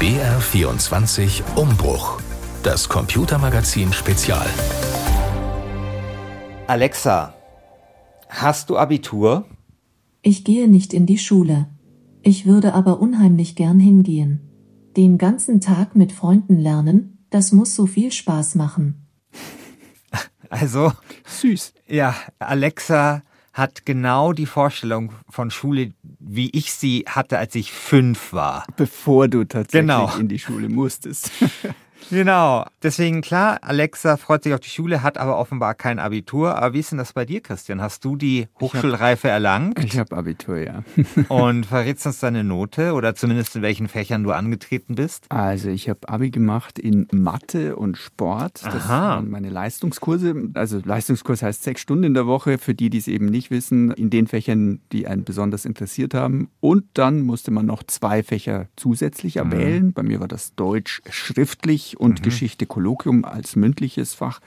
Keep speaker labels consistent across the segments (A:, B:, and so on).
A: BR24 Umbruch. Das Computermagazin Spezial.
B: Alexa, hast du Abitur?
C: Ich gehe nicht in die Schule. Ich würde aber unheimlich gern hingehen. Den ganzen Tag mit Freunden lernen, das muss so viel Spaß machen.
B: Also,
D: Süß.
B: ja, Alexa hat genau die Vorstellung von Schule, wie ich sie hatte, als ich fünf war.
D: Bevor du tatsächlich
B: Genau.
D: in die Schule musstest.
B: Genau. Deswegen klar, Alexa freut sich auf die Schule, hat aber offenbar kein Abitur. Aber wie ist denn das bei dir, Christian? Hast du die Hochschulreife erlangt
D: Ich habe Abitur, ja.
B: und verrätst uns deine Note oder zumindest in welchen Fächern du angetreten bist?
D: Also ich habe Abi gemacht in Mathe und Sport. Das
B: Aha.
D: waren meine Leistungskurse. Also Leistungskurs heißt sechs Stunden in der Woche, für die, die es eben nicht wissen, in den Fächern, die einen besonders interessiert haben. Und dann musste man noch zwei Fächer zusätzlich
B: Mhm.
D: erwählen. Bei mir war das Deutsch schriftlich und Geschichte Kolloquium als mündliches Fach.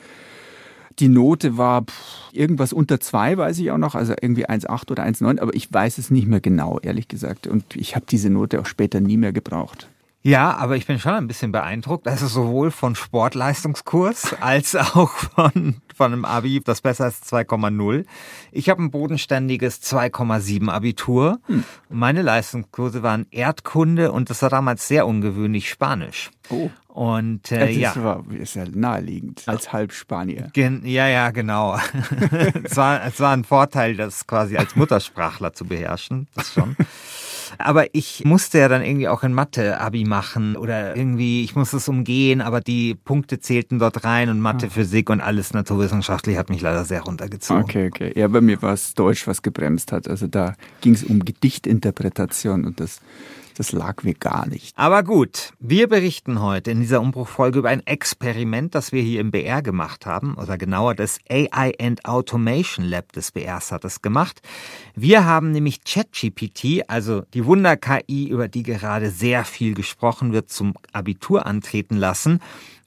D: Die Note war irgendwas unter zwei, weiß ich auch noch, also irgendwie 1,8 oder 1,9, aber ich weiß es nicht mehr genau, ehrlich gesagt. Und ich habe diese Note auch später nie mehr gebraucht.
B: Ja, aber ich bin schon ein bisschen beeindruckt. Also sowohl von Sportleistungskurs als auch von, von einem Abi, das besser ist 2,0. Ich habe ein bodenständiges 2,7 Abitur.
D: Hm.
B: Meine Leistungskurse waren Erdkunde und das war damals sehr ungewöhnlich Spanisch.
D: Oh.
B: Und äh,
D: das
B: ja.
D: war, ist ja naheliegend, als Halbspanier.
B: Gen ja, ja, genau. es, war, es war ein Vorteil, das quasi als Muttersprachler zu beherrschen, das schon. Aber ich musste ja dann irgendwie auch in Mathe Abi machen oder irgendwie, ich musste es umgehen, aber die Punkte zählten dort rein und Mathe, Physik und alles naturwissenschaftlich hat mich leider sehr runtergezogen.
D: Okay, okay. Ja, bei mir war es Deutsch, was gebremst hat. Also da ging es um Gedichtinterpretation und das, das lag mir gar nicht.
B: Aber gut, wir berichten heute in dieser Umbruchfolge über ein Experiment, das wir hier im BR gemacht haben, oder genauer das AI and Automation Lab des BRs hat es gemacht. Wir haben nämlich ChatGPT, also die Wunder-KI, über die gerade sehr viel gesprochen wird, zum Abitur antreten lassen.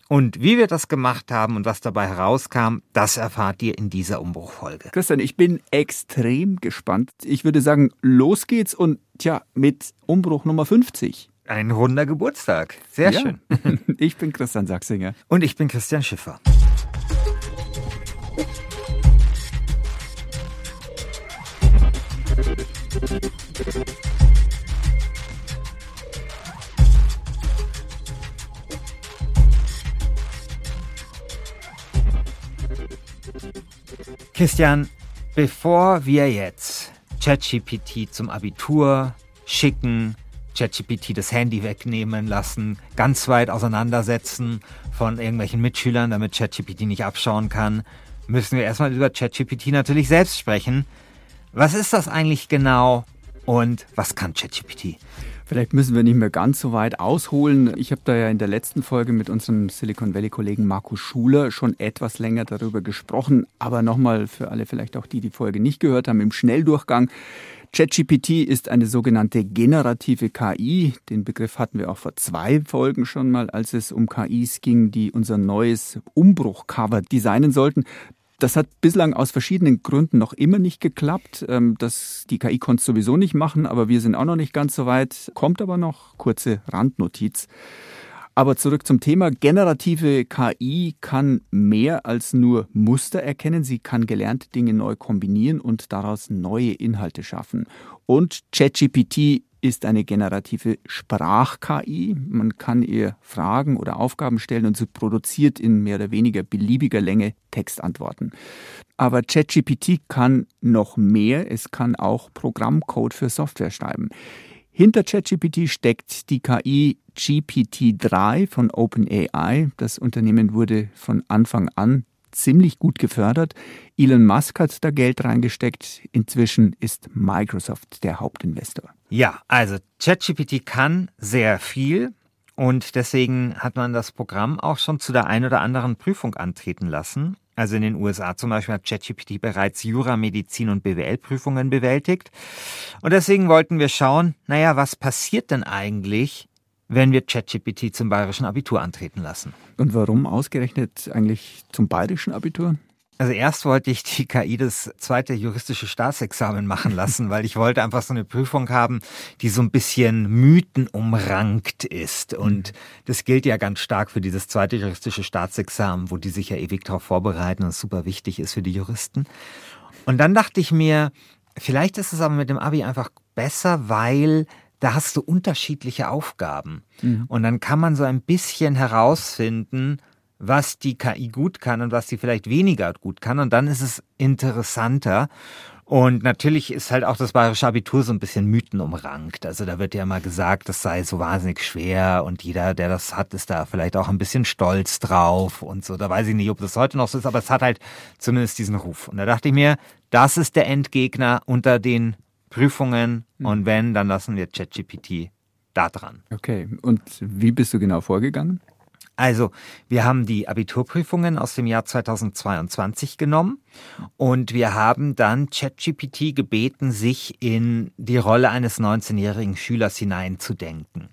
B: Und wie wir das gemacht haben und was dabei herauskam, das erfahrt ihr in dieser Umbruchfolge.
D: Christian, ich bin extrem gespannt. Ich würde sagen, los geht's und tja, mit Umbruch Nummer 50.
B: Ein runder Geburtstag. Sehr
D: Ja.
B: schön.
D: Ich bin Christian Sachsinger.
B: Und ich bin Christian Schiffer. Christian, bevor wir jetzt ChatGPT zum Abitur schicken, ChatGPT das Handy wegnehmen lassen, ganz weit auseinandersetzen von irgendwelchen Mitschülern, damit ChatGPT nicht abschauen kann, müssen wir erstmal über ChatGPT natürlich selbst sprechen. Was ist das eigentlich genau und was kann ChatGPT?
D: Vielleicht müssen wir nicht mehr ganz so weit ausholen. Ich habe da ja in der letzten Folge mit unserem Silicon Valley-Kollegen Markus Schuler schon etwas länger darüber gesprochen. Aber nochmal für alle, vielleicht auch die, die Folge nicht gehört haben, im Schnelldurchgang. ChatGPT ist eine sogenannte generative KI. Den Begriff hatten wir auch vor zwei Folgen schon mal, als es um KIs ging, die unser neues Umbruch-Cover designen sollten. Das hat bislang aus verschiedenen Gründen noch immer nicht geklappt. Ähm, Das, die KI konnte es sowieso nicht machen, aber wir sind auch noch nicht ganz so weit. Kommt aber noch. Kurze Randnotiz. Aber zurück zum Thema. Generative KI kann mehr als nur Muster erkennen. Sie kann gelernte Dinge neu kombinieren und daraus neue Inhalte schaffen. Und ChatGPT ist eine generative Sprach-KI. Man kann ihr Fragen oder Aufgaben stellen und sie produziert in mehr oder weniger beliebiger Länge Textantworten. Aber ChatGPT kann noch mehr. Es kann auch Programmcode für Software schreiben. Hinter ChatGPT steckt die KI GPT-3 von OpenAI. Das Unternehmen wurde von Anfang an ziemlich gut gefördert. Elon Musk hat da Geld reingesteckt. Inzwischen ist Microsoft der Hauptinvestor.
B: Ja, also ChatGPT kann sehr viel und deswegen hat man das Programm auch schon zu der ein oder anderen Prüfung antreten lassen. Also in den USA zum Beispiel hat ChatGPT bereits Jura, Medizin und BWL-Prüfungen bewältigt. Und deswegen wollten wir schauen, naja, was passiert denn eigentlich, wenn wir ChatGPT zum bayerischen Abitur antreten lassen?
D: Und warum ausgerechnet eigentlich zum bayerischen Abitur?
B: Also erst wollte ich die KI das zweite juristische Staatsexamen machen lassen, weil ich wollte einfach so eine Prüfung haben, die so ein bisschen mythenumrankt ist. Und das gilt ja ganz stark für dieses zweite juristische Staatsexamen, wo die sich ja ewig darauf vorbereiten und super wichtig ist für die Juristen. Und dann dachte ich mir, vielleicht ist es aber mit dem Abi einfach besser, weil da hast du unterschiedliche Aufgaben. Mhm. Und dann kann man so ein bisschen herausfinden, was die KI gut kann und was sie vielleicht weniger gut kann. Und dann ist es interessanter. Und natürlich ist halt auch das bayerische Abitur so ein bisschen mythenumrankt. Also da wird ja immer gesagt, das sei so wahnsinnig schwer und jeder, der das hat, ist da vielleicht auch ein bisschen stolz drauf und so. Da weiß ich nicht, ob das heute noch so ist, aber es hat halt zumindest diesen Ruf. Und da dachte ich mir, das ist der Endgegner unter den Prüfungen mhm. und wenn, dann lassen wir ChatGPT da dran.
D: Okay, und wie bist du genau vorgegangen?
B: Also, wir haben die Abiturprüfungen aus dem Jahr 2022 genommen und wir haben dann ChatGPT gebeten, sich in die Rolle eines 19-jährigen Schülers hineinzudenken.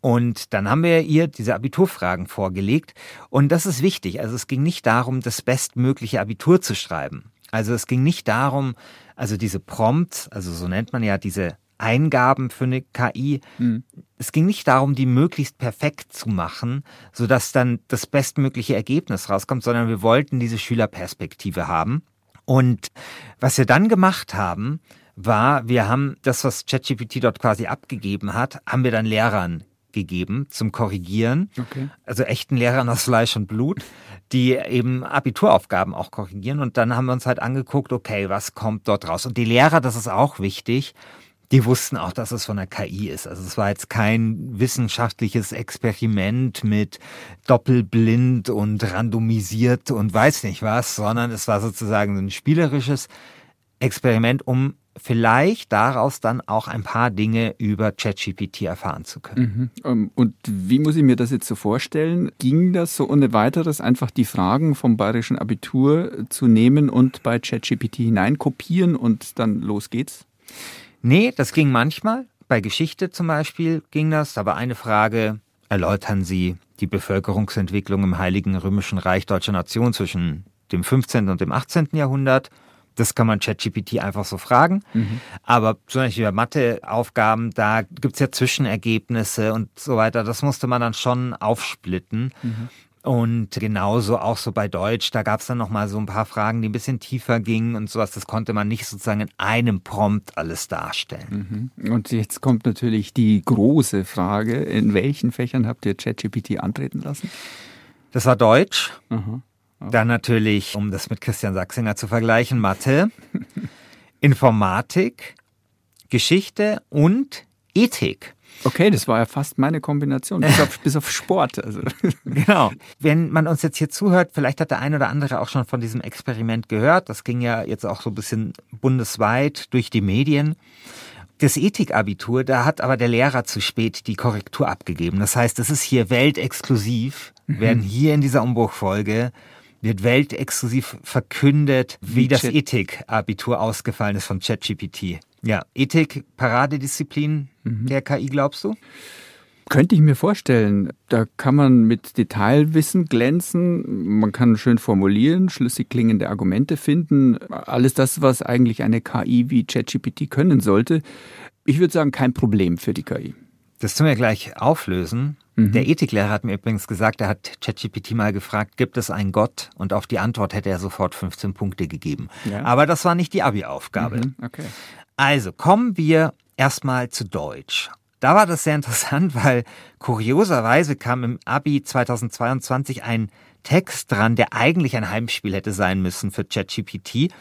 B: Und dann haben wir ihr diese Abiturfragen vorgelegt. Und das ist wichtig. Also es ging nicht darum, das bestmögliche Abitur zu schreiben. Also es ging nicht darum, also diese Prompts, also so nennt man ja diese Eingaben für eine KI. Mhm. Es ging nicht darum, die möglichst perfekt zu machen, sodass dann das bestmögliche Ergebnis rauskommt, sondern wir wollten diese Schülerperspektive haben. Und was wir dann gemacht haben, war, wir haben das, was ChatGPT dort quasi abgegeben hat, haben wir dann Lehrern gegeben zum Korrigieren. Okay. Also echten Lehrern aus Fleisch und Blut, die eben Abituraufgaben auch korrigieren. Und dann haben wir uns halt angeguckt, okay, was kommt dort raus? Und die Lehrer, das ist auch wichtig, die wussten auch, dass es von der KI ist. Also es war jetzt kein wissenschaftliches Experiment mit doppelblind und randomisiert und weiß nicht was, sondern es war sozusagen ein spielerisches Experiment, um vielleicht daraus dann auch ein paar Dinge über ChatGPT erfahren zu können.
D: Mhm. Ähm, und wie muss ich mir das jetzt so vorstellen? Ging das so ohne weiteres einfach die Fragen vom bayerischen Abitur zu nehmen und bei ChatGPT hineinkopieren und dann los geht's?
B: Nee, das ging manchmal. Bei Geschichte zum Beispiel ging das. Da war eine Frage, erläutern Sie die Bevölkerungsentwicklung im Heiligen Römischen Reich Deutscher Nation zwischen dem 15. und dem 18. Jahrhundert. Das kann man ChatGPT einfach so fragen. Mhm. Aber zum Beispiel bei Matheaufgaben, da gibt's ja Zwischenergebnisse und so weiter. Das musste man dann schon aufsplitten. Mhm. Und genauso auch so bei Deutsch, da gab es dann nochmal so ein paar Fragen, die ein bisschen tiefer gingen und sowas. Das konnte man nicht sozusagen in einem Prompt alles darstellen.
D: Mhm. Und jetzt kommt natürlich die große Frage, in welchen Fächern habt ihr ChatGPT antreten lassen?
B: Das war Deutsch. Mhm. Dann natürlich, um das mit Christian Sachsinger zu vergleichen, Mathe, Informatik, Geschichte und Ethik.
D: Okay, das war ja fast meine Kombination, bis auf, bis auf Sport. Also.
B: Genau. Wenn man uns jetzt hier zuhört, vielleicht hat der ein oder andere auch schon von diesem Experiment gehört. Das ging ja jetzt auch so ein bisschen bundesweit durch die Medien. Das Ethikabitur, da hat aber der Lehrer zu spät die Korrektur abgegeben. Das heißt, es ist hier weltexklusiv, mhm. werden hier in dieser Umbruchfolge wird weltexklusiv verkündet, wie, wie das Ethikabitur ausgefallen ist von ChatGPT. Ja, Ethik, Paradedisziplin mhm. der KI, glaubst du?
D: Könnte ich mir vorstellen. Da kann man mit Detailwissen glänzen, man kann schön formulieren, schlüssig klingende Argumente finden. Alles das, was eigentlich eine KI wie ChatGPT können sollte. Ich würde sagen, kein Problem für die KI.
B: Das tun wir gleich auflösen. Mhm. Der Ethiklehrer hat mir übrigens gesagt, er hat ChatGPT mal gefragt, gibt es einen Gott? Und auf die Antwort hätte er sofort 15 Punkte gegeben. Ja. Aber das war nicht die Abi-Aufgabe. Mhm. Okay. Also kommen wir erstmal zu Deutsch. Da war das sehr interessant, weil kurioserweise kam im Abi 2022 ein Text dran, der eigentlich ein Heimspiel hätte sein müssen für ChatGPT.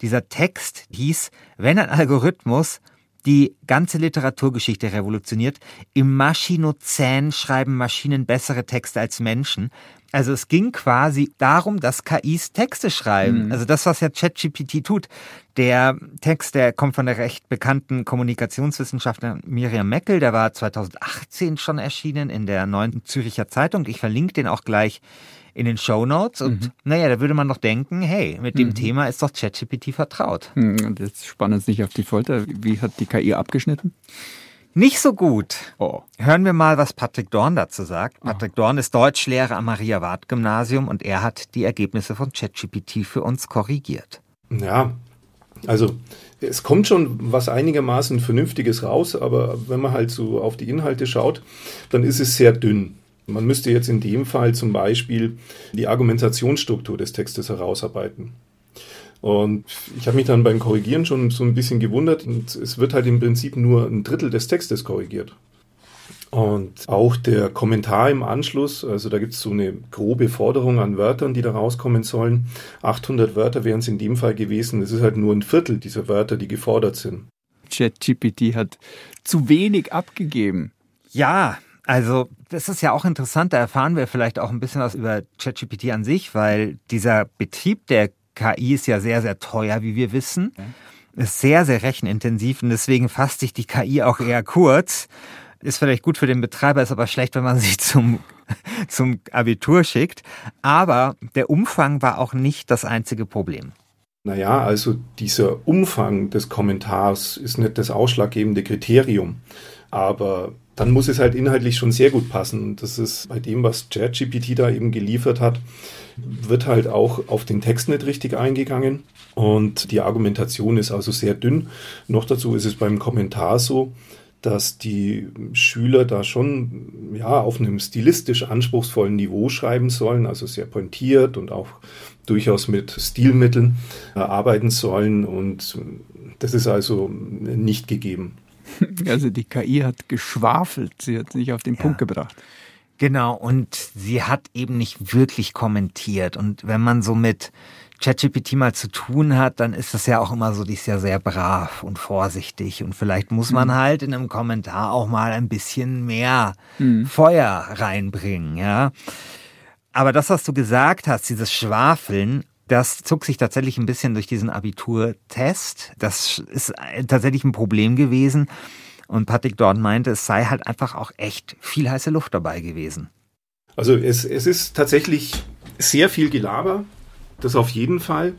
B: Dieser Text hieß, wenn ein Algorithmus die ganze Literaturgeschichte revolutioniert. Im Maschinozän schreiben Maschinen bessere Texte als Menschen. Also es ging quasi darum, dass KIs Texte schreiben. Mhm. Also das, was ja ChatGPT tut. Der Text, der kommt von der recht bekannten Kommunikationswissenschaftlerin Miriam Meckel, der war 2018 schon erschienen in der neuen Züricher Zeitung. Ich verlinke den auch gleich in den Show Notes. Und mhm. naja, da würde man doch denken, hey, mit dem mhm. Thema ist doch ChatGPT vertraut.
D: Mhm, und jetzt spannen uns nicht auf die Folter. Wie hat die KI abgeschnitten?
B: Nicht so gut.
D: Oh.
B: Hören wir mal, was Patrick Dorn dazu sagt. Patrick Dorn ist Deutschlehrer am Maria-Wart-Gymnasium und er hat die Ergebnisse von ChatGPT für uns korrigiert.
E: Ja, also es kommt schon was einigermaßen Vernünftiges raus, aber wenn man halt so auf die Inhalte schaut, dann ist es sehr dünn. Man müsste jetzt in dem Fall zum Beispiel die Argumentationsstruktur des Textes herausarbeiten. Und ich habe mich dann beim Korrigieren schon so ein bisschen gewundert und es wird halt im Prinzip nur ein Drittel des Textes korrigiert. Und auch der Kommentar im Anschluss, also da gibt es so eine grobe Forderung an Wörtern, die da rauskommen sollen. 800 Wörter wären es in dem Fall gewesen. Es ist halt nur ein Viertel dieser Wörter, die gefordert sind.
D: ChatGPT hat zu wenig abgegeben.
B: Ja, also das ist ja auch interessant. Da erfahren wir vielleicht auch ein bisschen was über ChatGPT an sich, weil dieser Betrieb der KI ist ja sehr, sehr teuer, wie wir wissen. Ist sehr, sehr rechenintensiv und deswegen fasst sich die KI auch eher kurz. Ist vielleicht gut für den Betreiber, ist aber schlecht, wenn man sie zum, zum Abitur schickt. Aber der Umfang war auch nicht das einzige Problem.
E: Naja, also dieser Umfang des Kommentars ist nicht das ausschlaggebende Kriterium. Aber dann muss es halt inhaltlich schon sehr gut passen. Das ist bei dem, was ChatGPT da eben geliefert hat, wird halt auch auf den Text nicht richtig eingegangen. Und die Argumentation ist also sehr dünn. Noch dazu ist es beim Kommentar so, dass die Schüler da schon ja auf einem stilistisch anspruchsvollen Niveau schreiben sollen, also sehr pointiert und auch durchaus mit Stilmitteln äh, arbeiten sollen und das ist also nicht gegeben.
D: Also die KI hat geschwafelt, sie hat sich auf den ja. Punkt gebracht.
B: Genau, und sie hat eben nicht wirklich kommentiert. Und wenn man so mit ChatGPT mal zu tun hat, dann ist das ja auch immer so, die ist ja sehr brav und vorsichtig. Und vielleicht muss man mhm. halt in einem Kommentar auch mal ein bisschen mehr mhm. Feuer reinbringen, ja. Aber das, was du gesagt hast, dieses Schwafeln, das zog sich tatsächlich ein bisschen durch diesen Abiturtest. Das ist tatsächlich ein Problem gewesen. Und Patrick Dorn meinte, es sei halt einfach auch echt viel heiße Luft dabei gewesen.
E: Also es, es ist tatsächlich sehr viel Gelaber, das auf jeden Fall.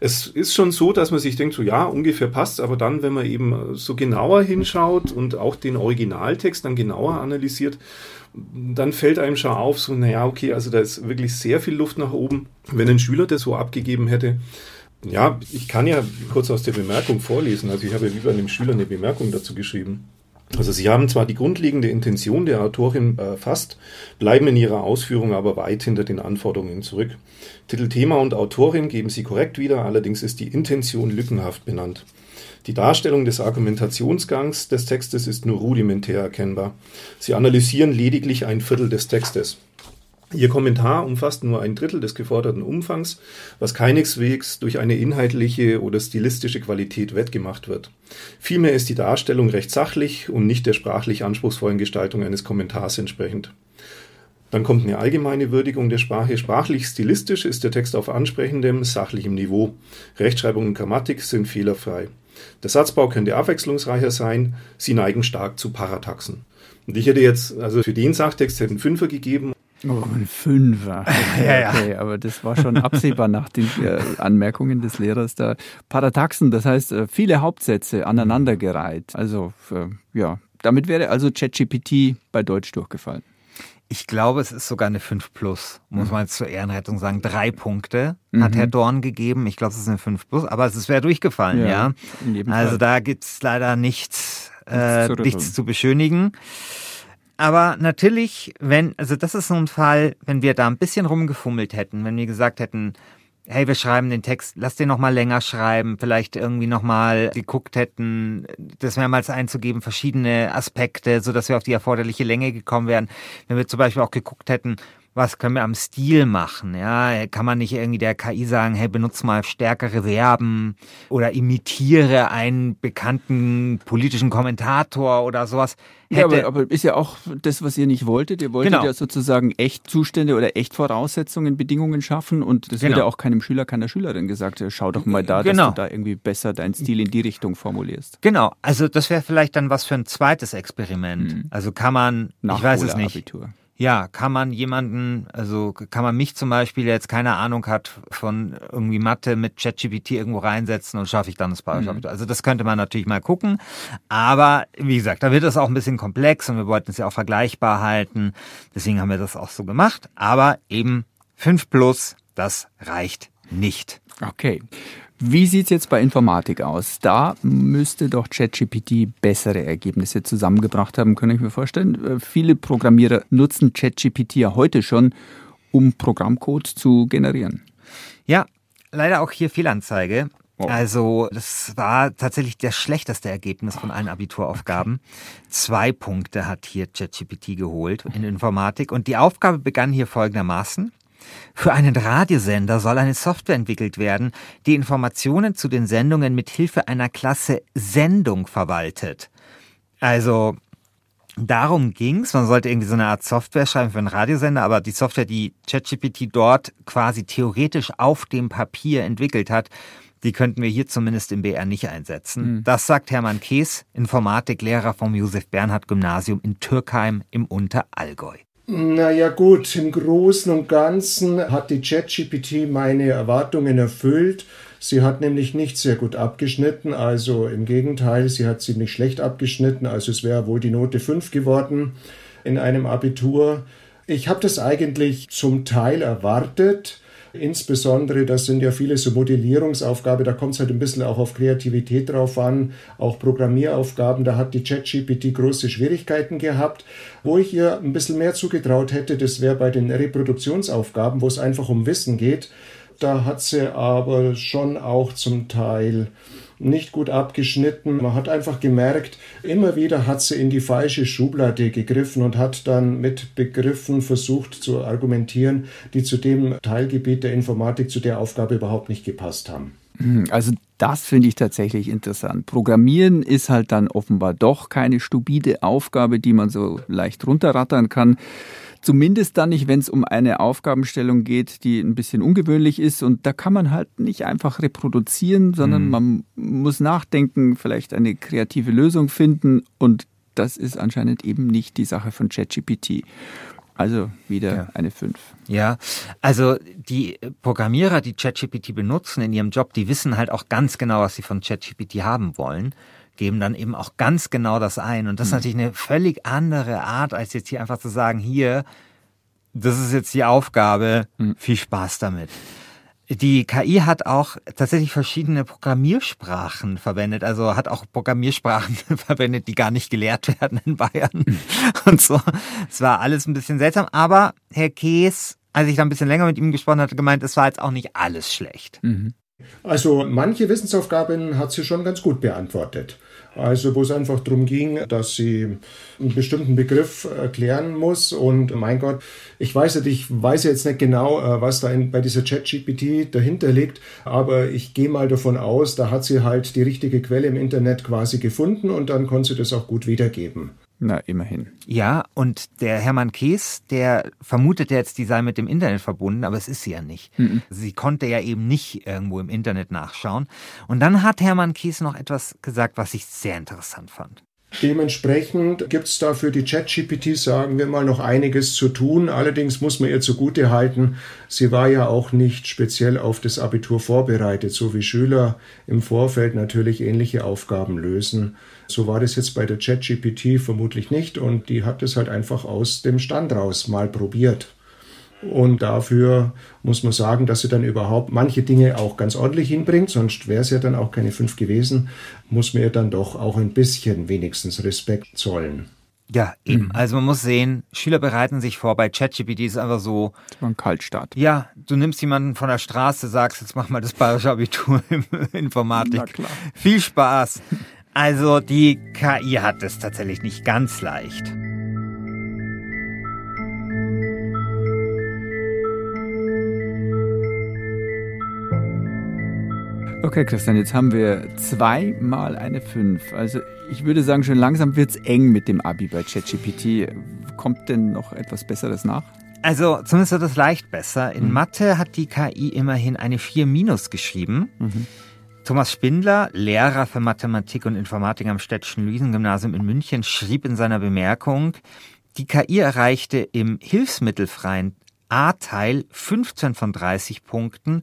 E: Es ist schon so, dass man sich denkt, so ja, ungefähr passt, aber dann, wenn man eben so genauer hinschaut und auch den Originaltext dann genauer analysiert, dann fällt einem schon auf, so, naja, okay, also da ist wirklich sehr viel Luft nach oben. Wenn ein Schüler das so abgegeben hätte, ja, ich kann ja kurz aus der Bemerkung vorlesen. Also ich habe ja wie bei einem Schüler eine Bemerkung dazu geschrieben. Also Sie haben zwar die grundlegende Intention der Autorin erfasst, bleiben in Ihrer Ausführung aber weit hinter den Anforderungen zurück. Titel, Thema und Autorin geben Sie korrekt wieder, allerdings ist die Intention lückenhaft benannt. Die Darstellung des Argumentationsgangs des Textes ist nur rudimentär erkennbar. Sie analysieren lediglich ein Viertel des Textes. Ihr Kommentar umfasst nur ein Drittel des geforderten Umfangs, was keineswegs durch eine inhaltliche oder stilistische Qualität wettgemacht wird. Vielmehr ist die Darstellung recht sachlich und nicht der sprachlich anspruchsvollen Gestaltung eines Kommentars entsprechend. Dann kommt eine allgemeine Würdigung der Sprache. Sprachlich stilistisch ist der Text auf ansprechendem, sachlichem Niveau. Rechtschreibung und Grammatik sind fehlerfrei. Der Satzbau könnte abwechslungsreicher sein, sie neigen stark zu Parataxen. Und ich hätte jetzt, also für den Sachtext hätten Fünfer gegeben
D: Oh, ein Fünfer. Okay, ja, ja. okay, aber das war schon absehbar nach den äh, Anmerkungen des Lehrers. Da Parataxen, das heißt äh, viele Hauptsätze aneinandergereiht. Also äh, ja, damit wäre also ChatGPT bei Deutsch durchgefallen.
B: Ich glaube, es ist sogar eine 5 plus, muss mhm. man jetzt zur Ehrenrettung sagen. Drei Punkte mhm. hat Herr Dorn gegeben. Ich glaube, es ist eine 5 plus, aber es wäre durchgefallen, ja. ja. Also Fall. da gibt's leider nichts, äh, nichts zu beschönigen. Aber natürlich, wenn, also das ist so ein Fall, wenn wir da ein bisschen rumgefummelt hätten, wenn wir gesagt hätten, hey, wir schreiben den Text, lass den noch mal länger schreiben, vielleicht irgendwie noch mal geguckt hätten, das mehrmals einzugeben, verschiedene Aspekte, so dass wir auf die erforderliche Länge gekommen wären. Wenn wir zum Beispiel auch geguckt hätten, was können wir am Stil machen? Ja, kann man nicht irgendwie der KI sagen, hey, benutze mal stärkere Verben oder imitiere einen bekannten politischen Kommentator oder sowas.
D: Ja, aber, aber, ist ja auch das, was ihr nicht wolltet. Ihr wolltet genau. ja sozusagen echt Zustände oder echt Voraussetzungen, Bedingungen schaffen und das genau. wird ja auch keinem Schüler, keiner Schülerin gesagt. Schau doch mal da, genau. dass du da irgendwie besser deinen Stil in die Richtung formulierst.
B: Genau, also das wäre vielleicht dann was für ein zweites Experiment. Mhm. Also kann man, ich weiß es nicht. Ja, kann man jemanden, also kann man mich zum Beispiel, der jetzt keine Ahnung hat von irgendwie Mathe mit ChatGPT irgendwo reinsetzen und schaffe ich dann das Parachapitur. Mhm. Also das könnte man natürlich mal gucken. Aber wie gesagt, da wird es auch ein bisschen komplex und wir wollten es ja auch vergleichbar halten. Deswegen haben wir das auch so gemacht. Aber eben 5 plus, das reicht nicht.
D: Okay. Wie sieht's jetzt bei Informatik aus? Da müsste doch ChatGPT bessere Ergebnisse zusammengebracht haben, kann ich mir vorstellen. Äh, viele Programmierer nutzen ChatGPT ja heute schon, um Programmcode zu generieren.
B: Ja, leider auch hier Fehlanzeige. Oh. Also das war tatsächlich das schlechteste Ergebnis von allen Abituraufgaben. Zwei Punkte hat hier ChatGPT geholt in Informatik und die Aufgabe begann hier folgendermaßen. Für einen Radiosender soll eine Software entwickelt werden, die Informationen zu den Sendungen mit Hilfe einer Klasse Sendung verwaltet. Also darum ging's. Man sollte irgendwie so eine Art Software schreiben für einen Radiosender, aber die Software, die ChatGPT dort quasi theoretisch auf dem Papier entwickelt hat, die könnten wir hier zumindest im BR nicht einsetzen. Mhm. Das sagt Hermann Kees, Informatiklehrer vom Josef Bernhard Gymnasium in Türkheim im Unterallgäu.
F: Naja gut, im Großen und Ganzen hat die ChatGPT meine Erwartungen erfüllt. Sie hat nämlich nicht sehr gut abgeschnitten, also im Gegenteil, sie hat ziemlich schlecht abgeschnitten, also es wäre wohl die Note 5 geworden in einem Abitur. Ich habe das eigentlich zum Teil erwartet. Insbesondere, das sind ja viele so Modellierungsaufgaben, da kommt es halt ein bisschen auch auf Kreativität drauf an, auch Programmieraufgaben, da hat die ChatGPT große Schwierigkeiten gehabt. Wo ich ihr ein bisschen mehr zugetraut hätte, das wäre bei den Reproduktionsaufgaben, wo es einfach um Wissen geht. Da hat sie aber schon auch zum Teil nicht gut abgeschnitten. Man hat einfach gemerkt, immer wieder hat sie in die falsche Schublade gegriffen und hat dann mit Begriffen versucht zu argumentieren, die zu dem Teilgebiet der Informatik, zu der Aufgabe überhaupt nicht gepasst haben.
D: Hm, also das finde ich tatsächlich interessant. Programmieren ist halt dann offenbar doch keine stupide Aufgabe, die man so leicht runterrattern kann. Zumindest dann nicht, wenn es um eine Aufgabenstellung geht, die ein bisschen ungewöhnlich ist. Und da kann man halt nicht einfach reproduzieren, sondern mhm. man muss nachdenken, vielleicht eine kreative Lösung finden. Und das ist anscheinend eben nicht die Sache von ChatGPT. Also wieder ja. eine 5.
B: Ja, also die Programmierer, die ChatGPT benutzen in ihrem Job, die wissen halt auch ganz genau, was sie von ChatGPT haben wollen geben dann eben auch ganz genau das ein. Und das ist mhm. natürlich eine völlig andere Art, als jetzt hier einfach zu sagen, hier, das ist jetzt die Aufgabe, mhm. viel Spaß damit. Die KI hat auch tatsächlich verschiedene Programmiersprachen verwendet, also hat auch Programmiersprachen verwendet, die gar nicht gelehrt werden in Bayern mhm. und so. Es war alles ein bisschen seltsam, aber Herr Kees, als ich da ein bisschen länger mit ihm gesprochen hatte, gemeint, es war jetzt auch nicht alles schlecht. Mhm.
F: Also manche Wissensaufgaben hat sie schon ganz gut beantwortet. Also wo es einfach darum ging, dass sie einen bestimmten Begriff erklären muss. Und mein Gott, ich weiß nicht, ich weiß jetzt nicht genau, äh, was da in, bei dieser ChatGPT dahinter liegt, aber ich gehe mal davon aus, da hat sie halt die richtige Quelle im Internet quasi gefunden und dann konnte sie das auch gut wiedergeben.
D: Na, immerhin.
B: Ja, und der Hermann Kees, der vermutet jetzt, die sei mit dem Internet verbunden, aber es ist sie ja nicht. Mhm. Sie konnte ja eben nicht irgendwo im Internet nachschauen. Und dann hat Hermann Kees noch etwas gesagt, was ich sehr interessant fand.
F: Dementsprechend gibt es da für die ChatGPT, sagen wir mal, noch einiges zu tun. Allerdings muss man ihr zugute halten, sie war ja auch nicht speziell auf das Abitur vorbereitet, so wie Schüler im Vorfeld natürlich ähnliche Aufgaben lösen. So war das jetzt bei der ChatGPT vermutlich nicht und die hat es halt einfach aus dem Stand raus mal probiert. Und dafür muss man sagen, dass sie dann überhaupt manche Dinge auch ganz ordentlich hinbringt, sonst wäre es ja dann auch keine fünf gewesen, muss man ihr dann doch auch ein bisschen wenigstens Respekt zollen.
B: Ja, eben. Also man muss sehen, Schüler bereiten sich vor. Bei ChatGPT ist es einfach so.
D: Das war ein Kaltstart.
B: Ja, du nimmst jemanden von der Straße, sagst, jetzt mach mal das bayerische Abitur in Informatik. Na klar. Viel Spaß. Also die KI hat es tatsächlich nicht ganz leicht.
D: Okay, Christian, jetzt haben wir zweimal eine 5. Also ich würde sagen, schon langsam wird es eng mit dem Abi bei ChatGPT. Kommt denn noch etwas Besseres nach?
B: Also zumindest wird es leicht besser. In mhm. Mathe hat die KI immerhin eine 4 minus geschrieben. Mhm. Thomas Spindler, Lehrer für Mathematik und Informatik am Städtischen Luisengymnasium in München, schrieb in seiner Bemerkung, Die KI erreichte im hilfsmittelfreien A-Teil 15 von 30 Punkten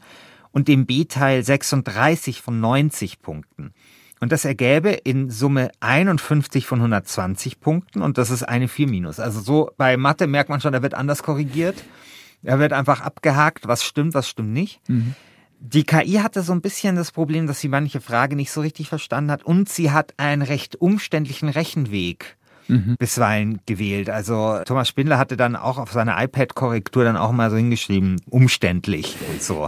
B: und im B-Teil 36 von 90 Punkten. Und das ergäbe in Summe 51 von 120 Punkten und das ist eine 4 minus. Also so bei Mathe merkt man schon, da wird anders korrigiert. Er wird einfach abgehakt, was stimmt, was stimmt nicht. Mhm. Die KI hatte so ein bisschen das Problem, dass sie manche Frage nicht so richtig verstanden hat und sie hat einen recht umständlichen Rechenweg mhm. bisweilen gewählt. Also Thomas Spindler hatte dann auch auf seine iPad-Korrektur dann auch mal so hingeschrieben, umständlich und so.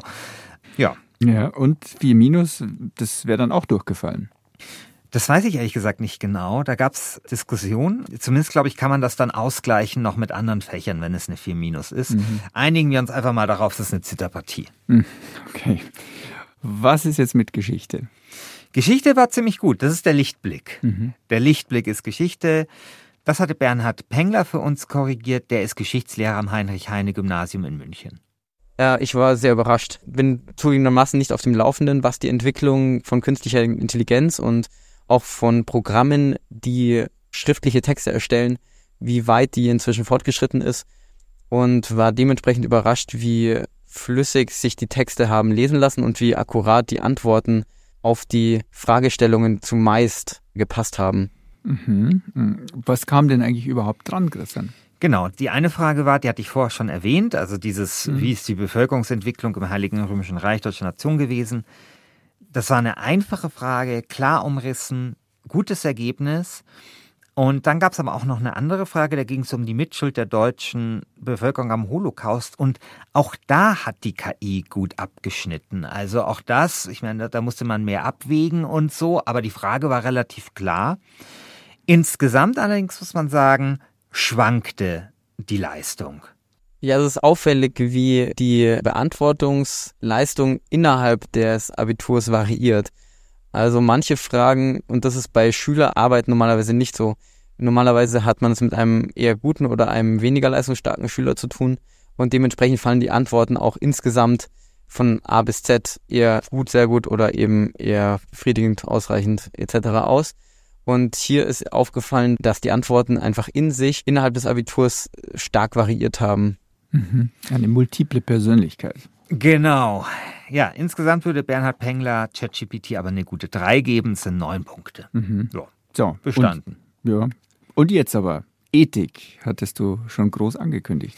B: Ja.
D: Ja, und 4 Minus, das wäre dann auch durchgefallen.
B: Das weiß ich ehrlich gesagt nicht genau. Da gab es Diskussionen. Zumindest, glaube ich, kann man das dann ausgleichen noch mit anderen Fächern, wenn es eine 4 Minus ist. Mhm. Einigen wir uns einfach mal darauf, das ist eine Zitterpartie.
D: Mhm. Okay. Was ist jetzt mit Geschichte?
B: Geschichte war ziemlich gut. Das ist der Lichtblick. Mhm. Der Lichtblick ist Geschichte. Das hatte Bernhard Pengler für uns korrigiert. Der ist Geschichtslehrer am Heinrich-Heine-Gymnasium in München.
G: Ja, ich war sehr überrascht. Bin zugegebenermaßen nicht auf dem Laufenden, was die Entwicklung von künstlicher Intelligenz und auch von Programmen, die schriftliche Texte erstellen, wie weit die inzwischen fortgeschritten ist und war dementsprechend überrascht, wie flüssig sich die Texte haben lesen lassen und wie akkurat die Antworten auf die Fragestellungen zumeist gepasst haben.
D: Mhm. Was kam denn eigentlich überhaupt dran, Christian?
B: Genau, die eine Frage war, die hatte ich vorher schon erwähnt, also dieses, mhm. wie ist die Bevölkerungsentwicklung im Heiligen Römischen Reich Deutsche Nation gewesen? Das war eine einfache Frage, klar umrissen, gutes Ergebnis. Und dann gab es aber auch noch eine andere Frage, da ging es um die Mitschuld der deutschen Bevölkerung am Holocaust. Und auch da hat die KI gut abgeschnitten. Also auch das, ich meine, da musste man mehr abwägen und so, aber die Frage war relativ klar. Insgesamt allerdings muss man sagen, schwankte die Leistung.
G: Ja, es ist auffällig, wie die Beantwortungsleistung innerhalb des Abiturs variiert. Also manche Fragen, und das ist bei Schülerarbeit normalerweise nicht so. Normalerweise hat man es mit einem eher guten oder einem weniger leistungsstarken Schüler zu tun und dementsprechend fallen die Antworten auch insgesamt von A bis Z eher gut, sehr gut oder eben eher befriedigend, ausreichend etc. aus. Und hier ist aufgefallen, dass die Antworten einfach in sich innerhalb des Abiturs stark variiert haben.
D: Mhm. Eine multiple Persönlichkeit.
B: Genau. Ja, insgesamt würde Bernhard Pengler ChatGPT aber eine gute 3 geben, es sind 9 Punkte. Mhm.
D: So, so, bestanden. Und, ja. Und jetzt aber, Ethik hattest du schon groß angekündigt.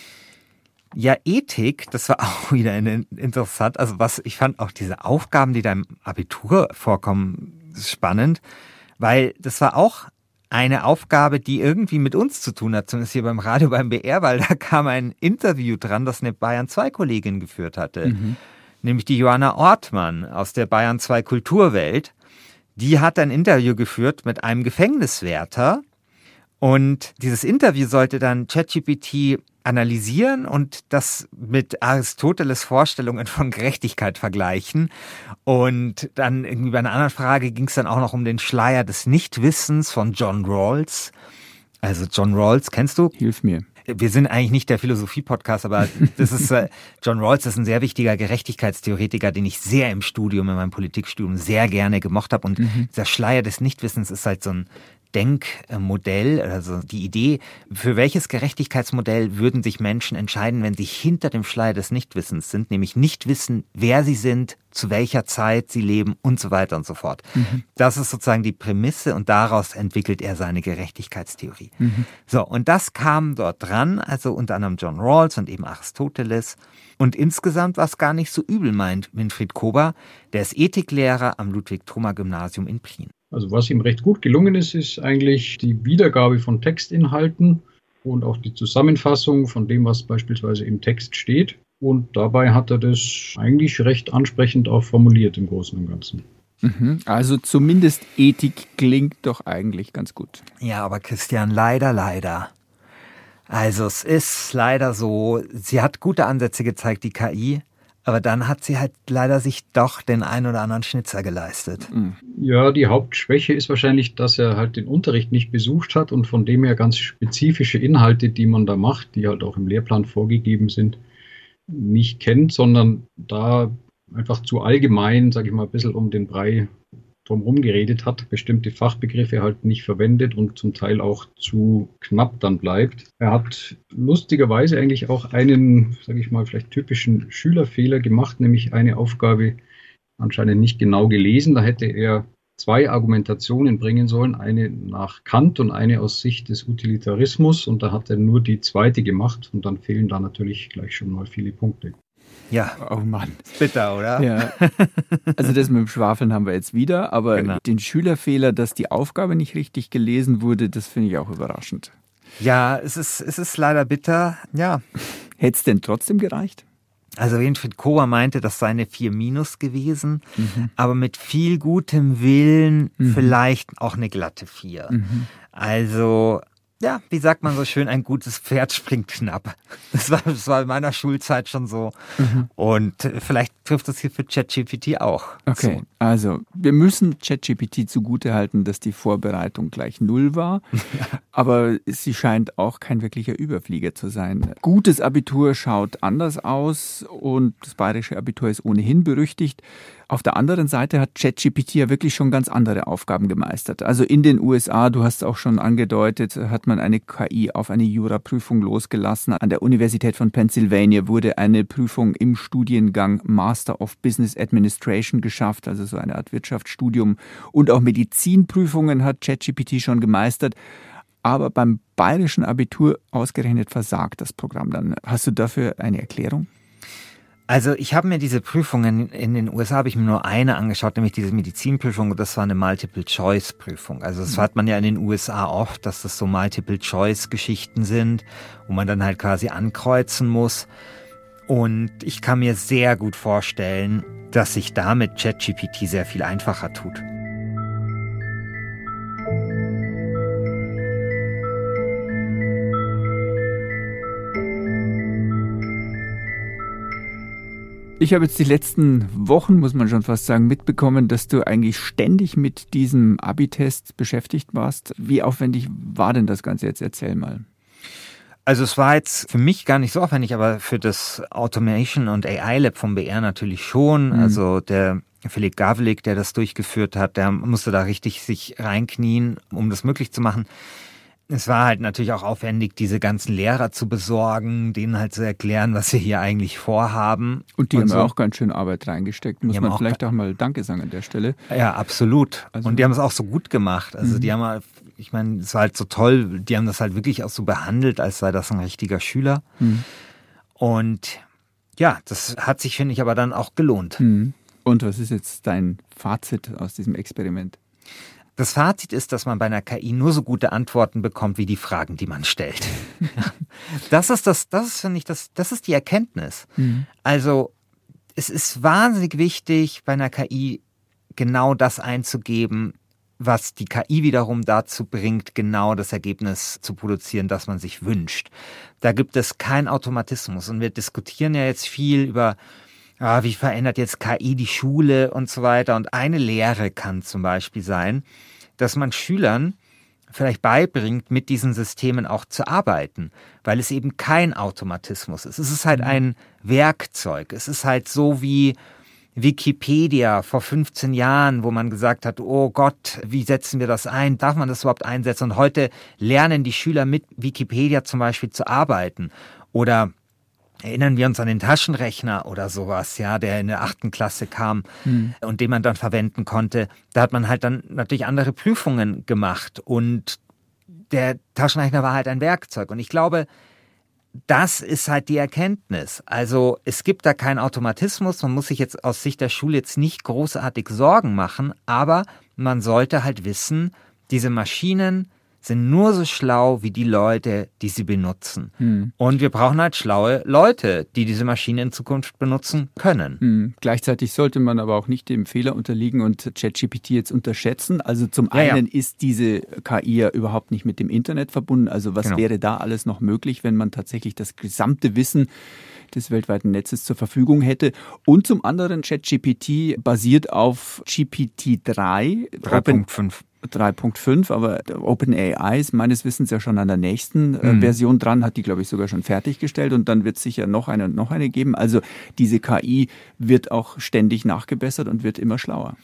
B: Ja, Ethik, das war auch wieder interessant. Also was, ich fand auch diese Aufgaben, die da im Abitur vorkommen, spannend, weil das war auch eine Aufgabe, die irgendwie mit uns zu tun hat, zumindest hier beim Radio beim BR, weil da kam ein Interview dran, das eine Bayern 2 Kollegin geführt hatte, mhm. nämlich die Johanna Ortmann aus der Bayern 2 Kulturwelt. Die hat ein Interview geführt mit einem Gefängniswärter und dieses Interview sollte dann ChatGPT analysieren und das mit Aristoteles Vorstellungen von Gerechtigkeit vergleichen. Und dann irgendwie bei einer anderen Frage ging es dann auch noch um den Schleier des Nichtwissens von John Rawls. Also John Rawls, kennst du?
D: Hilf mir.
B: Wir sind eigentlich nicht der Philosophie-Podcast, aber das ist äh, John Rawls ist ein sehr wichtiger Gerechtigkeitstheoretiker, den ich sehr im Studium, in meinem Politikstudium sehr gerne gemocht habe. Und mhm. dieser Schleier des Nichtwissens ist halt so ein Denkmodell, also die Idee, für welches Gerechtigkeitsmodell würden sich Menschen entscheiden, wenn sie hinter dem Schleier des Nichtwissens sind, nämlich nicht wissen, wer sie sind, zu welcher Zeit sie leben und so weiter und so fort. Mhm. Das ist sozusagen die Prämisse und daraus entwickelt er seine Gerechtigkeitstheorie. Mhm. So, und das kam dort dran, also unter anderem John Rawls und eben Aristoteles. Und insgesamt war es gar nicht so übel, meint Winfried Kober, der ist Ethiklehrer am Ludwig-Thoma-Gymnasium in Prien.
H: Also was ihm recht gut gelungen ist, ist eigentlich die Wiedergabe von Textinhalten und auch die Zusammenfassung von dem, was beispielsweise im Text steht. Und dabei hat er das eigentlich recht ansprechend auch formuliert im Großen und Ganzen.
D: Mhm. Also zumindest Ethik klingt doch eigentlich ganz gut.
B: Ja, aber Christian, leider, leider. Also es ist leider so, sie hat gute Ansätze gezeigt, die KI, aber dann hat sie halt leider sich doch den ein oder anderen Schnitzer geleistet.
H: Hm. Ja, die Hauptschwäche ist wahrscheinlich, dass er halt den Unterricht nicht besucht hat und von dem her ganz spezifische Inhalte, die man da macht, die halt auch im Lehrplan vorgegeben sind, nicht kennt, sondern da einfach zu allgemein, sage ich mal, ein bisschen um den Brei drumherum geredet hat, bestimmte Fachbegriffe halt nicht verwendet und zum Teil auch zu knapp dann bleibt. Er hat lustigerweise eigentlich auch einen, sage ich mal, vielleicht typischen Schülerfehler gemacht, nämlich eine Aufgabe anscheinend nicht genau gelesen. Da hätte er zwei Argumentationen bringen sollen, eine nach Kant und eine aus Sicht des Utilitarismus. Und da hat er nur die zweite gemacht und dann fehlen da natürlich gleich schon mal viele Punkte.
B: Ja.
D: Oh Mann.
B: Bitter, oder?
D: Ja. Also das mit dem Schwafeln haben wir jetzt wieder, aber genau. den Schülerfehler, dass die Aufgabe nicht richtig gelesen wurde, das finde ich auch überraschend.
B: Ja, es ist, es ist leider bitter, ja.
D: Hätte es denn trotzdem gereicht?
B: Also Winfried Kober meinte, das sei eine 4 minus gewesen, mhm. aber mit viel gutem Willen mhm. vielleicht auch eine glatte 4. Mhm. Also ja, wie sagt man so schön, ein gutes Pferd springt knapp. Das war, das war in meiner Schulzeit schon so. Mhm. Und äh, vielleicht trifft das hier für ChatGPT auch.
D: Okay, so. also wir müssen ChatGPT zugutehalten, dass die Vorbereitung gleich null war. Aber sie scheint auch kein wirklicher Überflieger zu sein. Gutes Abitur schaut anders aus und das bayerische Abitur ist ohnehin berüchtigt. Auf der anderen Seite hat ChatGPT ja wirklich schon ganz andere Aufgaben gemeistert. Also in den USA, du hast es auch schon angedeutet, hat man eine KI auf eine Juraprüfung losgelassen. An der Universität von Pennsylvania wurde eine Prüfung im Studiengang Master of Business Administration geschafft, also so eine Art Wirtschaftsstudium. Und auch Medizinprüfungen hat ChatGPT schon gemeistert. Aber beim bayerischen Abitur ausgerechnet versagt das Programm dann. Hast du dafür eine Erklärung?
B: Also ich habe mir diese Prüfungen in den USA habe ich mir nur eine angeschaut, nämlich diese Medizinprüfung. Das war eine Multiple-Choice-Prüfung. Also das hat man ja in den USA oft, dass das so Multiple-Choice-Geschichten sind, wo man dann halt quasi ankreuzen muss. Und ich kann mir sehr gut vorstellen, dass sich damit ChatGPT sehr viel einfacher tut.
D: Ich habe jetzt die letzten Wochen, muss man schon fast sagen, mitbekommen, dass du eigentlich ständig mit diesem Abi-Test beschäftigt warst. Wie aufwendig war denn das Ganze jetzt? Erzähl mal.
B: Also es war jetzt für mich gar nicht so aufwendig, aber für das Automation und AI Lab vom BR natürlich schon. Mhm. Also der Philipp Gavlik, der das durchgeführt hat, der musste da richtig sich reinknien, um das möglich zu machen es war halt natürlich auch aufwendig, diese ganzen Lehrer zu besorgen, denen halt zu erklären, was wir hier eigentlich vorhaben.
D: Und die und haben so. auch ganz schön Arbeit reingesteckt, muss man vielleicht auch mal Danke sagen an der Stelle.
B: Ja, absolut. Also und die haben es auch so gut gemacht. Also mhm. die haben halt, ich meine, es war halt so toll, die haben das halt wirklich auch so behandelt, als sei das ein richtiger Schüler. Mhm. Und ja, das hat sich, finde ich, aber dann auch gelohnt. Mhm.
D: Und was ist jetzt dein Fazit aus diesem Experiment?
B: Das Fazit ist, dass man bei einer KI nur so gute Antworten bekommt wie die Fragen, die man stellt. das ist das, das ist, finde ich, das, das ist die Erkenntnis. Mhm. Also, es ist wahnsinnig wichtig, bei einer KI genau das einzugeben, was die KI wiederum dazu bringt, genau das Ergebnis zu produzieren, das man sich wünscht. Da gibt es keinen Automatismus. Und wir diskutieren ja jetzt viel über ah, wie verändert jetzt KI die Schule und so weiter. Und eine Lehre kann zum Beispiel sein, dass man Schülern vielleicht beibringt, mit diesen Systemen auch zu arbeiten, weil es eben kein Automatismus ist. Es ist halt mhm. ein Werkzeug. Es ist halt so wie Wikipedia vor 15 Jahren, wo man gesagt hat, oh Gott, wie setzen wir das ein? Darf man das überhaupt einsetzen? Und heute lernen die Schüler mit Wikipedia zum Beispiel zu arbeiten. Oder Erinnern wir uns an den Taschenrechner oder sowas, ja, der in der achten Klasse kam mhm. und den man dann verwenden konnte. Da hat man halt dann natürlich andere Prüfungen gemacht und der Taschenrechner war halt ein Werkzeug. Und ich glaube, das ist halt die Erkenntnis. Also es gibt da keinen Automatismus. Man muss sich jetzt aus Sicht der Schule jetzt nicht großartig Sorgen machen, aber man sollte halt wissen, diese Maschinen sind nur so schlau wie die Leute, die sie benutzen. Hm. Und wir brauchen halt schlaue Leute, die diese Maschine in Zukunft benutzen können.
D: Hm. Gleichzeitig sollte man aber auch nicht dem Fehler unterliegen und ChatGPT jetzt unterschätzen. Also zum ja, einen ja. ist diese KI ja überhaupt nicht mit dem Internet verbunden. Also was genau. wäre da alles noch möglich, wenn man tatsächlich das gesamte Wissen des weltweiten Netzes zur Verfügung hätte. Und zum anderen, ChatGPT basiert auf GPT-3.
B: 3.5.
D: 3.5, aber OpenAI ist meines Wissens ja schon an der nächsten äh, mhm. Version dran, hat die, glaube ich, sogar schon fertiggestellt und dann wird es sicher noch eine und noch eine geben. Also diese KI wird auch ständig nachgebessert und wird immer schlauer.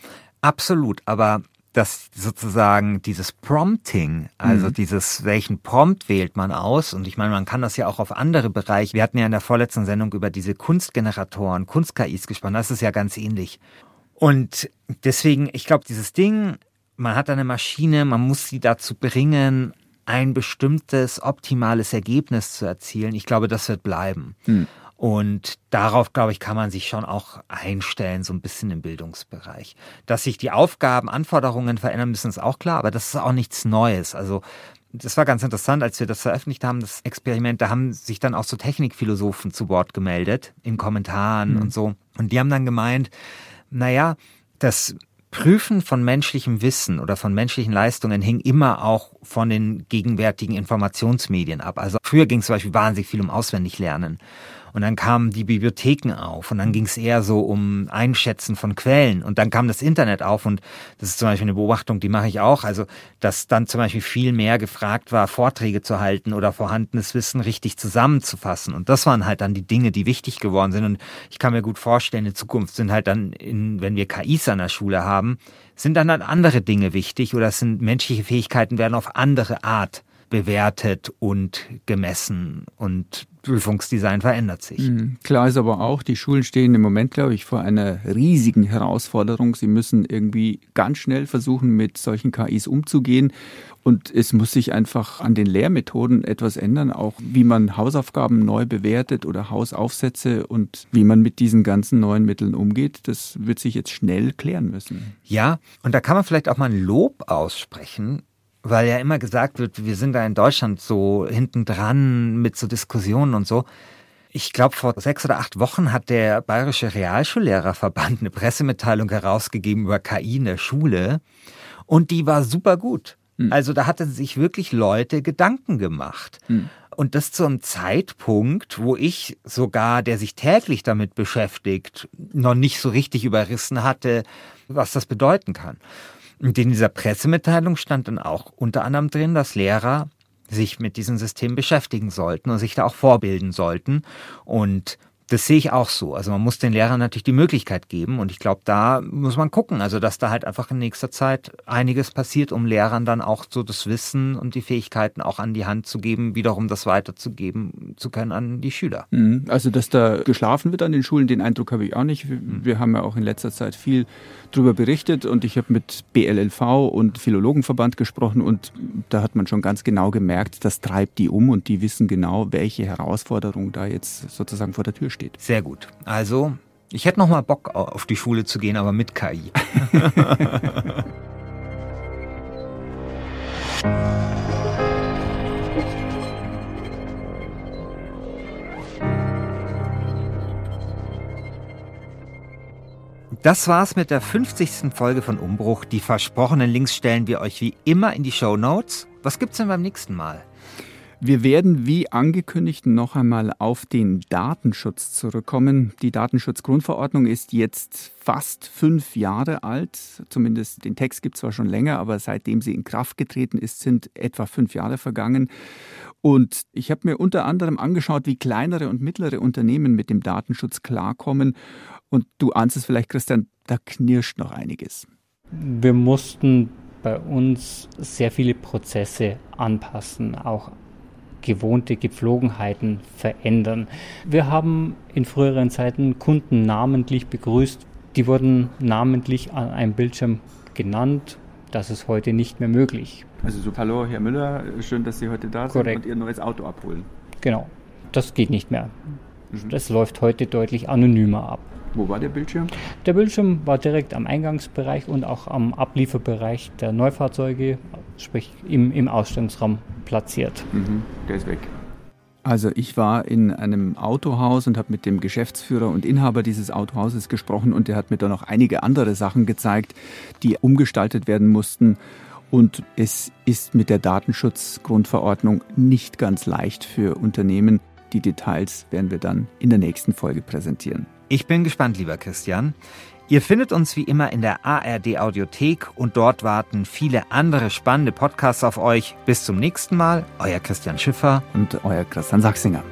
B: Absolut, aber dass sozusagen dieses Prompting, also mhm. dieses, welchen Prompt wählt man aus, und ich meine, man kann das ja auch auf andere Bereiche. Wir hatten ja in der vorletzten Sendung über diese Kunstgeneratoren, Kunst-KIs gesprochen, das ist ja ganz ähnlich. Und deswegen, ich glaube, dieses Ding, man hat eine Maschine, man muss sie dazu bringen, ein bestimmtes optimales Ergebnis zu erzielen. Ich glaube, das wird bleiben. Mhm. Und darauf, glaube ich, kann man sich schon auch einstellen, so ein bisschen im Bildungsbereich. Dass sich die Aufgaben, Anforderungen verändern müssen, ist auch klar, aber das ist auch nichts Neues. Also das war ganz interessant, als wir das veröffentlicht haben, das Experiment, da haben sich dann auch so Technikphilosophen zu Wort gemeldet, in Kommentaren mhm. und so. Und die haben dann gemeint, naja, das Prüfen von menschlichem Wissen oder von menschlichen Leistungen hing immer auch von den gegenwärtigen Informationsmedien ab. Also früher ging es zum Beispiel wahnsinnig viel um Auswendiglernen. Und dann kamen die Bibliotheken auf und dann ging es eher so um Einschätzen von Quellen. Und dann kam das Internet auf und das ist zum Beispiel eine Beobachtung, die mache ich auch. Also, dass dann zum Beispiel viel mehr gefragt war, Vorträge zu halten oder vorhandenes Wissen richtig zusammenzufassen. Und das waren halt dann die Dinge, die wichtig geworden sind. Und ich kann mir gut vorstellen, in Zukunft sind halt dann, in, wenn wir KIs an der Schule haben, sind dann halt andere Dinge wichtig oder sind menschliche Fähigkeiten werden auf andere Art bewertet und gemessen und Prüfungsdesign verändert sich. Mhm.
D: Klar ist aber auch, die Schulen stehen im Moment, glaube ich, vor einer riesigen Herausforderung. Sie müssen irgendwie ganz schnell versuchen, mit solchen KIs umzugehen. Und es muss sich einfach an den Lehrmethoden etwas ändern, auch wie man Hausaufgaben neu bewertet oder Hausaufsätze und wie man mit diesen ganzen neuen Mitteln umgeht. Das wird sich jetzt schnell klären müssen.
B: Ja, und da kann man vielleicht auch mal ein Lob aussprechen weil ja immer gesagt wird, wir sind da in Deutschland so hinten dran mit so Diskussionen und so. Ich glaube, vor sechs oder acht Wochen hat der Bayerische Realschullehrerverband eine Pressemitteilung herausgegeben über KI in der Schule und die war super gut. Hm. Also da hatten sich wirklich Leute Gedanken gemacht. Hm. Und das zu einem Zeitpunkt, wo ich sogar, der sich täglich damit beschäftigt, noch nicht so richtig überrissen hatte, was das bedeuten kann. Und in dieser Pressemitteilung stand dann auch unter anderem drin, dass Lehrer sich mit diesem System beschäftigen sollten und sich da auch vorbilden sollten. Und das sehe ich auch so. Also man muss den Lehrern natürlich die Möglichkeit geben und ich glaube, da muss man gucken, also dass da halt einfach in nächster Zeit einiges passiert, um Lehrern dann auch so das Wissen und die Fähigkeiten auch an die Hand zu geben, wiederum das weiterzugeben zu können an die Schüler.
D: Mhm. Also dass da geschlafen wird an den Schulen, den Eindruck habe ich auch nicht. Wir haben ja auch in letzter Zeit viel darüber berichtet und ich habe mit BLLV und Philologenverband gesprochen und da hat man schon ganz genau gemerkt, das treibt die um und die wissen genau, welche Herausforderung da jetzt sozusagen vor der Tür steht.
B: Sehr gut. Also, ich hätte noch mal Bock auf die Schule zu gehen, aber mit KI. Das war's mit der 50. Folge von Umbruch. Die versprochenen Links stellen wir euch wie immer in die Show Notes. Was gibt's denn beim nächsten Mal?
D: Wir werden wie angekündigt noch einmal auf den Datenschutz zurückkommen. Die Datenschutzgrundverordnung ist jetzt fast fünf Jahre alt. Zumindest den Text gibt es zwar schon länger, aber seitdem sie in Kraft getreten ist, sind etwa fünf Jahre vergangen. Und ich habe mir unter anderem angeschaut, wie kleinere und mittlere Unternehmen mit dem Datenschutz klarkommen. Und du ahnst es vielleicht, Christian, da knirscht noch einiges.
I: Wir mussten bei uns sehr viele Prozesse anpassen, auch gewohnte Gepflogenheiten verändern. Wir haben in früheren Zeiten Kunden namentlich begrüßt. Die wurden namentlich an einem Bildschirm genannt. Das ist heute nicht mehr möglich.
D: Also so, hallo Herr Müller, schön, dass Sie heute da Korrekt. sind und Ihr neues Auto abholen.
I: Genau, das geht nicht mehr. Mhm. Das läuft heute deutlich anonymer ab.
D: Wo war der Bildschirm?
I: Der Bildschirm war direkt am Eingangsbereich und auch am Ablieferbereich der Neufahrzeuge, sprich im, im Ausstellungsraum platziert.
D: Mhm, der ist weg. Also ich war in einem Autohaus und habe mit dem Geschäftsführer und Inhaber dieses Autohauses gesprochen und der hat mir da noch einige andere Sachen gezeigt, die umgestaltet werden mussten. Und es ist mit der Datenschutzgrundverordnung nicht ganz leicht für Unternehmen. Die Details werden wir dann in der nächsten Folge präsentieren.
B: Ich bin gespannt, lieber Christian. Ihr findet uns wie immer in der ARD Audiothek und dort warten viele andere spannende Podcasts auf euch. Bis zum nächsten Mal, euer Christian Schiffer
D: und euer Christian Sachsinger.